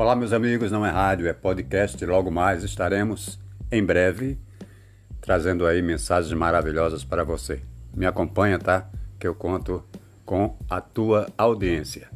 Olá, meus amigos, não é rádio, é podcast. Logo mais estaremos em breve trazendo aí mensagens maravilhosas para você. Me acompanha, tá? Que eu conto com a tua audiência.